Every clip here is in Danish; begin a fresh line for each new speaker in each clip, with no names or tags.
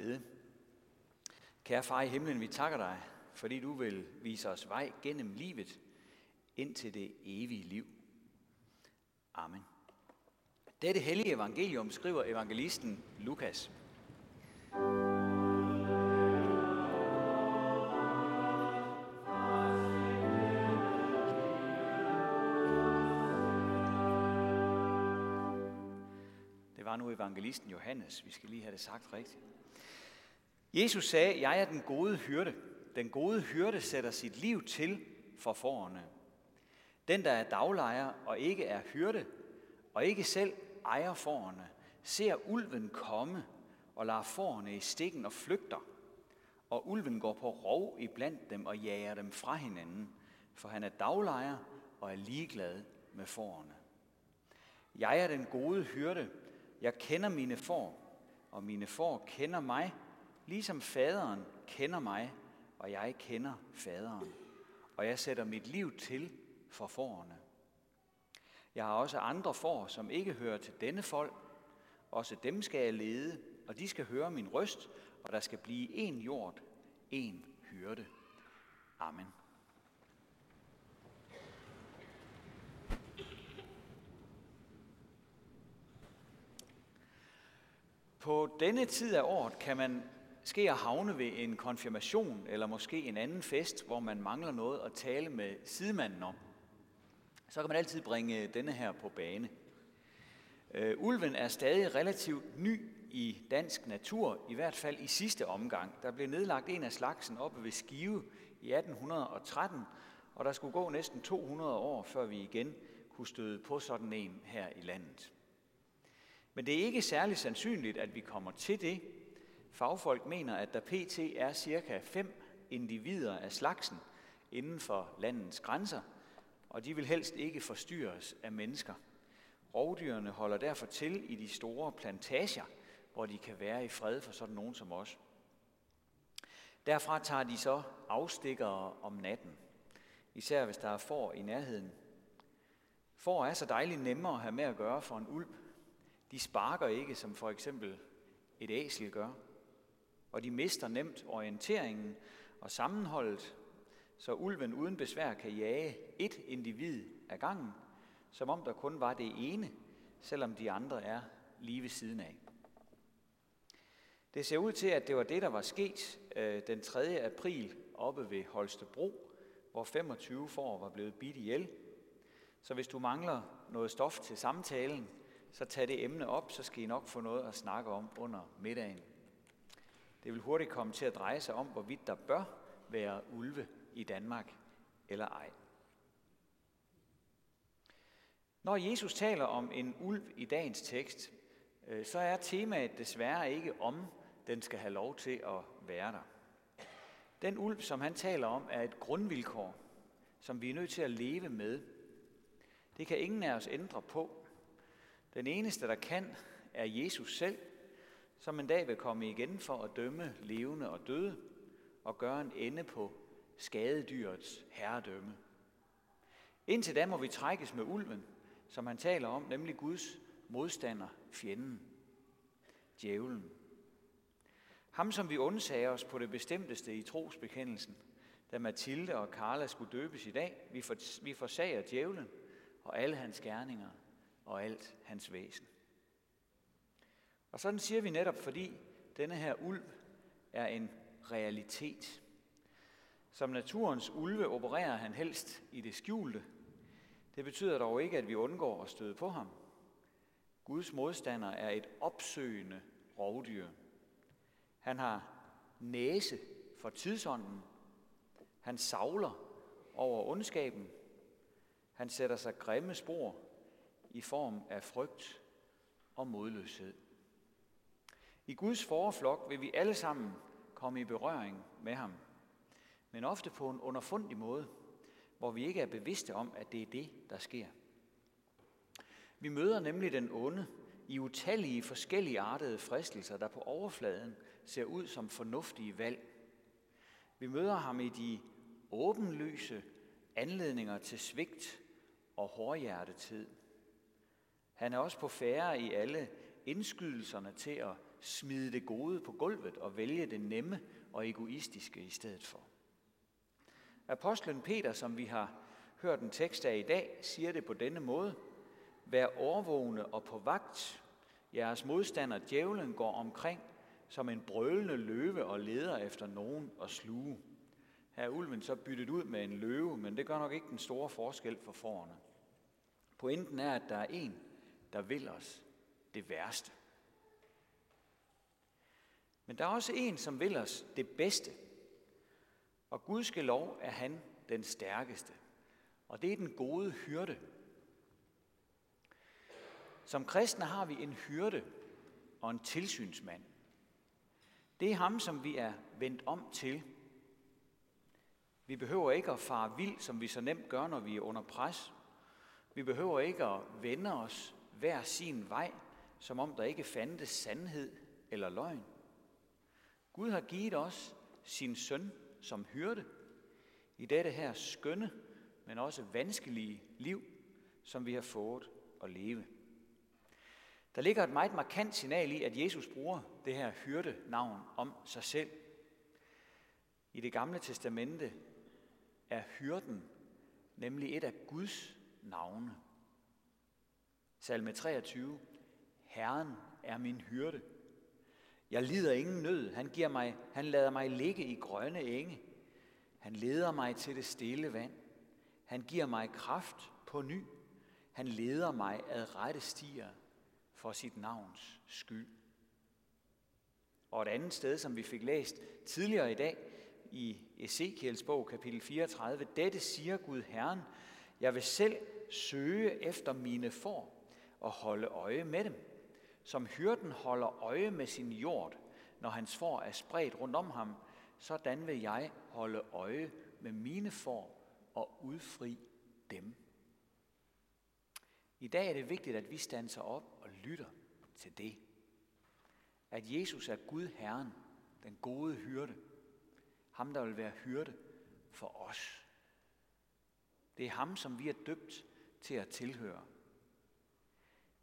bede. Kære far i himlen, vi takker dig, fordi du vil vise os vej gennem livet ind til det evige liv. Amen. Dette hellige evangelium skriver evangelisten Lukas. Det var nu evangelisten Johannes. Vi skal lige have det sagt rigtigt. Jesus sagde, jeg er den gode hyrde. Den gode hyrde sætter sit liv til for forerne. Den, der er daglejer og ikke er hyrde, og ikke selv ejer forerne, ser ulven komme og lader forerne i stikken og flygter. Og ulven går på rov iblandt dem og jager dem fra hinanden, for han er daglejer og er ligeglad med forerne. Jeg er den gode hyrde. Jeg kender mine får, og mine får kender mig, ligesom faderen kender mig, og jeg kender faderen. Og jeg sætter mit liv til for forerne. Jeg har også andre for, som ikke hører til denne folk. Også dem skal jeg lede, og de skal høre min røst, og der skal blive en jord, en hyrde. Amen. På denne tid af året kan man måske at havne ved en konfirmation eller måske en anden fest, hvor man mangler noget at tale med sidemanden om. Så kan man altid bringe denne her på bane. Øh, ulven er stadig relativt ny i dansk natur, i hvert fald i sidste omgang. Der blev nedlagt en af slagsen oppe ved Skive i 1813, og der skulle gå næsten 200 år, før vi igen kunne støde på sådan en her i landet. Men det er ikke særlig sandsynligt, at vi kommer til det. Fagfolk mener, at der pt. er cirka fem individer af slagsen inden for landets grænser, og de vil helst ikke forstyrres af mennesker. Rovdyrene holder derfor til i de store plantager, hvor de kan være i fred for sådan nogen som os. Derfra tager de så afstikkere om natten, især hvis der er får i nærheden. Får er så dejligt nemmere at have med at gøre for en ulv. De sparker ikke, som for eksempel et æsel gør. Og de mister nemt orienteringen og sammenholdet, så ulven uden besvær kan jage et individ ad gangen, som om der kun var det ene, selvom de andre er lige ved siden af. Det ser ud til, at det var det, der var sket øh, den 3. april oppe ved Holstebro, hvor 25 får var blevet bidt ihjel. Så hvis du mangler noget stof til samtalen, så tag det emne op, så skal I nok få noget at snakke om under middagen. Det vil hurtigt komme til at dreje sig om, hvorvidt der bør være ulve i Danmark eller ej. Når Jesus taler om en ulv i dagens tekst, øh, så er temaet desværre ikke om den skal have lov til at være der. Den ulv, som han taler om, er et grundvilkår, som vi er nødt til at leve med. Det kan ingen af os ændre på. Den eneste, der kan, er Jesus selv, som en dag vil komme igen for at dømme levende og døde og gøre en ende på skadedyrets herredømme. Indtil da må vi trækkes med ulven, som han taler om, nemlig Guds modstander, fjenden, djævlen. Ham, som vi undsager os på det bestemteste i trosbekendelsen, da Mathilde og Karla skulle døbes i dag, vi, for, vi forsager djævlen og alle hans gerninger og alt hans væsen. Og sådan siger vi netop, fordi denne her ulv er en realitet. Som naturens ulve opererer han helst i det skjulte. Det betyder dog ikke, at vi undgår at støde på ham. Guds modstander er et opsøgende rovdyr. Han har næse for tidsånden. Han savler over ondskaben. Han sætter sig grimme spor i form af frygt og modløshed. I Guds forflok vil vi alle sammen komme i berøring med ham, men ofte på en underfundig måde, hvor vi ikke er bevidste om, at det er det, der sker. Vi møder nemlig den onde i utallige forskellige artede fristelser, der på overfladen ser ud som fornuftige valg. Vi møder ham i de åbenlyse anledninger til svigt og hårdhjertetid. Han er også på færre i alle indskydelserne til at smide det gode på gulvet og vælge det nemme og egoistiske i stedet for. Apostlen Peter, som vi har hørt en tekst af i dag, siger det på denne måde. Vær overvågne og på vagt. Jeres modstander, djævlen, går omkring som en brølende løve og leder efter nogen at sluge. Her er ulven så byttet ud med en løve, men det gør nok ikke den store forskel for forerne. Pointen er, at der er en, der vil os det værste. Men der er også en, som vil os det bedste. Og Guds lov er han den stærkeste. Og det er den gode hyrde. Som kristne har vi en hyrde og en tilsynsmand. Det er ham, som vi er vendt om til. Vi behøver ikke at fare vild, som vi så nemt gør, når vi er under pres. Vi behøver ikke at vende os hver sin vej, som om der ikke fandtes sandhed eller løgn. Gud har givet os sin søn som hyrde i dette her skønne, men også vanskelige liv, som vi har fået at leve. Der ligger et meget markant signal i, at Jesus bruger det her hyrde-navn om sig selv. I det gamle testamente er hyrden nemlig et af Guds navne. Salme 23. Herren er min hyrde. Jeg lider ingen nød. Han, giver mig, han lader mig ligge i grønne enge. Han leder mig til det stille vand. Han giver mig kraft på ny. Han leder mig ad rette stier for sit navns skyld. Og et andet sted, som vi fik læst tidligere i dag i Ezekiels bog, kapitel 34, dette siger Gud Herren, jeg vil selv søge efter mine får og holde øje med dem, som hyrden holder øje med sin jord, når hans får er spredt rundt om ham, sådan vil jeg holde øje med mine får og udfri dem. I dag er det vigtigt, at vi standser op og lytter til det. At Jesus er Gud Herren, den gode hyrde. Ham, der vil være hyrde for os. Det er ham, som vi er døbt til at tilhøre.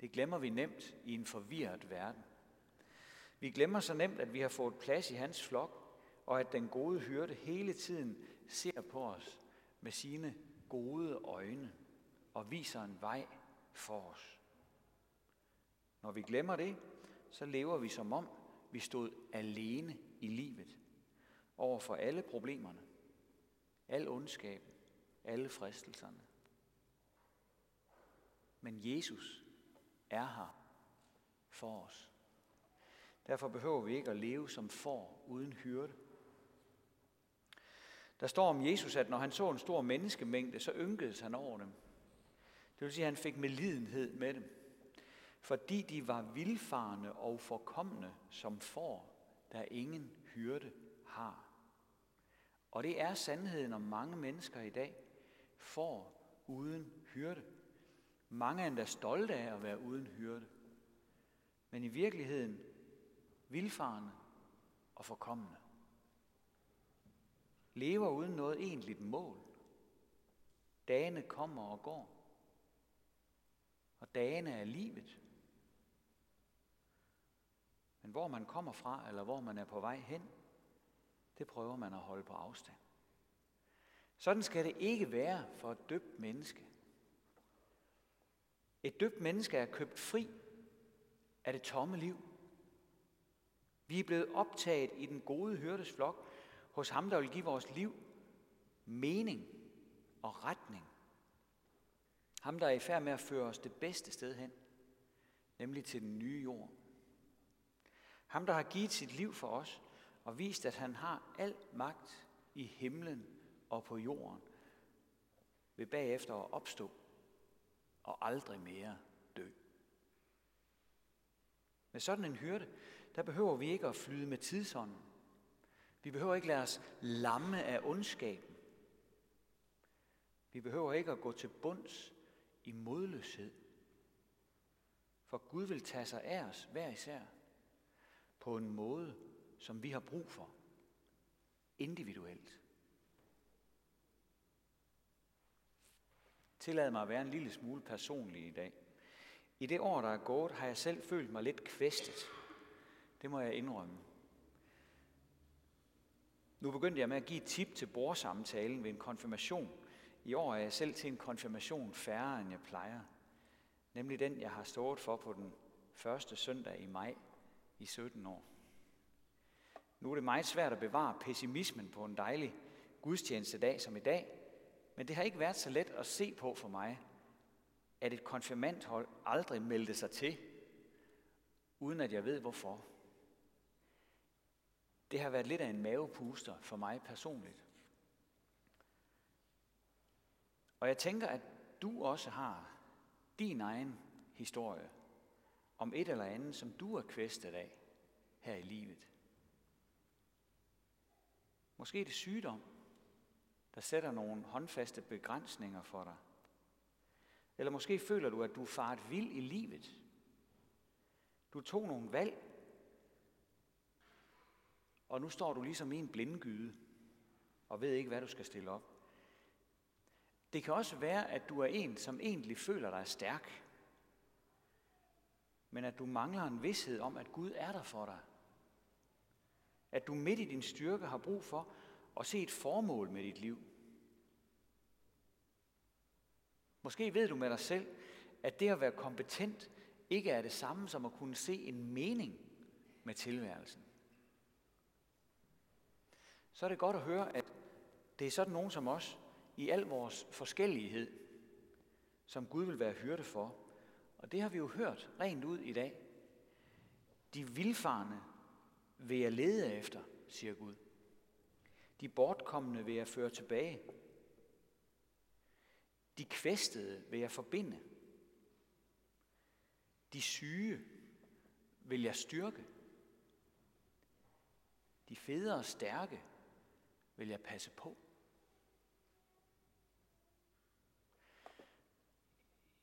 Det glemmer vi nemt i en forvirret verden. Vi glemmer så nemt, at vi har fået plads i hans flok, og at den gode hyrde hele tiden ser på os med sine gode øjne og viser en vej for os. Når vi glemmer det, så lever vi som om, vi stod alene i livet over for alle problemerne, al ondskaben, alle fristelserne. Men Jesus er her for os. Derfor behøver vi ikke at leve som får uden hyrde. Der står om Jesus, at når han så en stor menneskemængde, så ynkedes han over dem. Det vil sige, at han fik medlidenhed med dem. Fordi de var vilfarne og forkomne som får, der ingen hyrde har. Og det er sandheden om mange mennesker i dag. Får uden hyrde. Mange er endda stolte af at være uden hyrde. Men i virkeligheden vilfarende og forkommende. Lever uden noget egentligt mål. Dagene kommer og går. Og dagene er livet. Men hvor man kommer fra, eller hvor man er på vej hen, det prøver man at holde på afstand. Sådan skal det ikke være for et døbt menneske. Et døbt menneske er købt fri af det tomme liv. Vi er blevet optaget i den gode hørtes flok hos ham, der vil give vores liv mening og retning. Ham, der er i færd med at føre os det bedste sted hen, nemlig til den nye jord. Ham, der har givet sit liv for os og vist, at han har al magt i himlen og på jorden, vil bagefter opstå og aldrig mere dø. Med sådan en hyrde, der behøver vi ikke at flyde med tidsånden. Vi behøver ikke lade os lamme af ondskaben. Vi behøver ikke at gå til bunds i modløshed. For Gud vil tage sig af os hver især på en måde, som vi har brug for. Individuelt. Tillade mig at være en lille smule personlig i dag. I det år, der er gået, har jeg selv følt mig lidt kvæstet. Det må jeg indrømme. Nu begyndte jeg med at give et tip til bordsamtalen ved en konfirmation. I år er jeg selv til en konfirmation færre, end jeg plejer. Nemlig den, jeg har stået for på den første søndag i maj i 17 år. Nu er det meget svært at bevare pessimismen på en dejlig gudstjeneste dag som i dag, men det har ikke været så let at se på for mig, at et konfirmandhold aldrig meldte sig til, uden at jeg ved hvorfor. Det har været lidt af en mavepuster for mig personligt. Og jeg tænker, at du også har din egen historie om et eller andet, som du er kvæstet af her i livet. Måske er det sygdom, der sætter nogle håndfaste begrænsninger for dig. Eller måske føler du, at du er faret vild i livet. Du tog nogle valg, og nu står du ligesom i en blindgyde og ved ikke, hvad du skal stille op. Det kan også være, at du er en, som egentlig føler dig stærk, men at du mangler en vidshed om, at Gud er der for dig. At du midt i din styrke har brug for og se et formål med dit liv. Måske ved du med dig selv, at det at være kompetent ikke er det samme som at kunne se en mening med tilværelsen. Så er det godt at høre, at det er sådan nogen som os, i al vores forskellighed, som Gud vil være hyrde for. Og det har vi jo hørt rent ud i dag. De vilfarne vil jeg lede efter, siger Gud. De bortkommende vil jeg føre tilbage. De kvæstede vil jeg forbinde. De syge vil jeg styrke. De fede og stærke vil jeg passe på.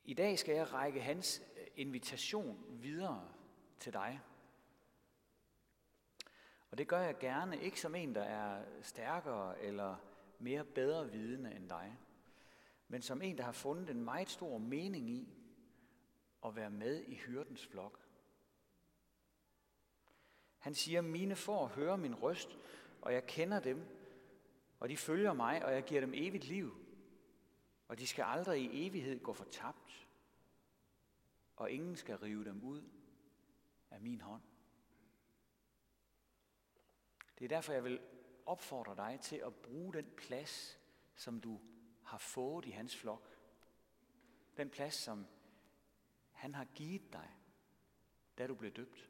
I dag skal jeg række hans invitation videre til dig. Og det gør jeg gerne, ikke som en, der er stærkere eller mere bedre vidende end dig, men som en, der har fundet en meget stor mening i at være med i hyrdens flok. Han siger, mine får høre min røst, og jeg kender dem, og de følger mig, og jeg giver dem evigt liv, og de skal aldrig i evighed gå fortabt, og ingen skal rive dem ud af min hånd. Det er derfor, jeg vil opfordre dig til at bruge den plads, som du har fået i hans flok. Den plads, som han har givet dig, da du blev døbt.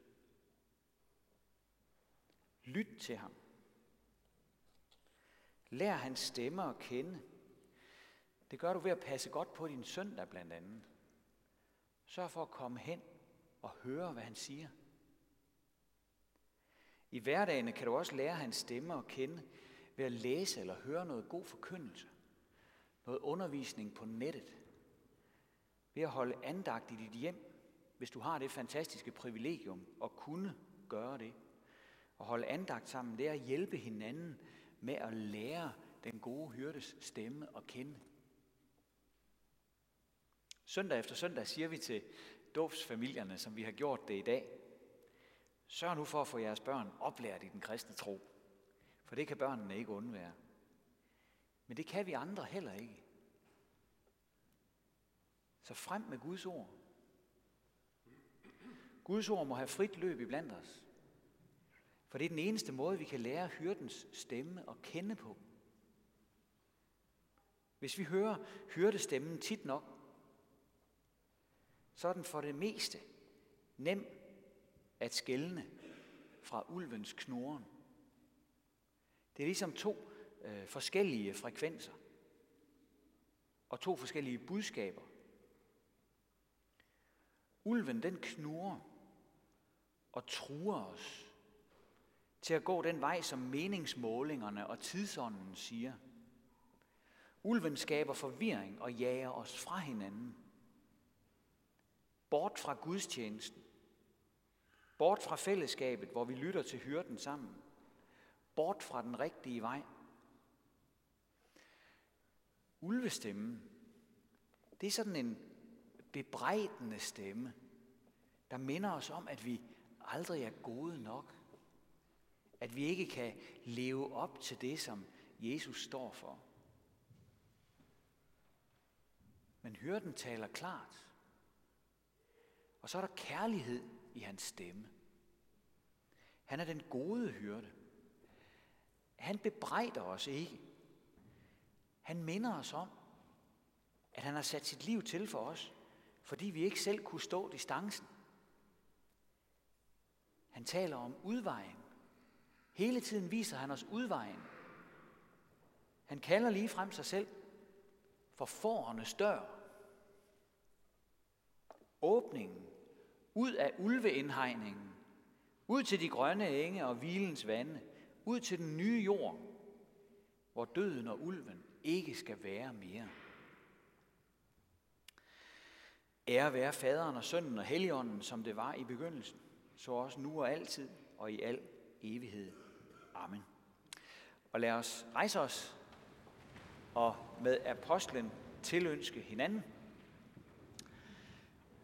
Lyt til ham. Lær hans stemme at kende. Det gør du ved at passe godt på din søndag blandt andet. Sørg for at komme hen og høre, hvad han siger. I hverdagen kan du også lære hans stemme at kende ved at læse eller høre noget god forkyndelse. Noget undervisning på nettet. Ved at holde andagt i dit hjem, hvis du har det fantastiske privilegium at kunne gøre det. Og holde andagt sammen, det er at hjælpe hinanden med at lære den gode hyrdes stemme at kende. Søndag efter søndag siger vi til dåbsfamilierne, som vi har gjort det i dag, sørg nu for at få jeres børn oplært i den kristne tro, for det kan børnene ikke undvære. Men det kan vi andre heller ikke. Så frem med Guds ord. Guds ord må have frit løb i blandt os. For det er den eneste måde, vi kan lære hyrdens stemme at kende på. Hvis vi hører hyrdestemmen tit nok, så er den for det meste nem at skælne fra ulvens knoren. Det er ligesom to øh, forskellige frekvenser og to forskellige budskaber. Ulven den knurrer og truer os til at gå den vej, som meningsmålingerne og tidsånden siger. Ulven skaber forvirring og jager os fra hinanden. Bort fra gudstjenesten. Bort fra fællesskabet, hvor vi lytter til hyrden sammen. Bort fra den rigtige vej. Ulvestemmen, det er sådan en bebrejdende stemme, der minder os om, at vi aldrig er gode nok. At vi ikke kan leve op til det, som Jesus står for. Men hyrden taler klart. Og så er der kærlighed i hans stemme. Han er den gode hyrde. Han bebrejder os ikke. Han minder os om, at han har sat sit liv til for os, fordi vi ikke selv kunne stå distancen. Han taler om udvejen. Hele tiden viser han os udvejen. Han kalder lige frem sig selv for forernes dør. Åbningen ud af ulveindhegningen, ud til de grønne enge og hvilens vande, ud til den nye jord, hvor døden og ulven ikke skal være mere. Ære være faderen og sønnen og helligånden, som det var i begyndelsen, så også nu og altid og i al evighed. Amen. Og lad os rejse os og med apostlen tilønske hinanden.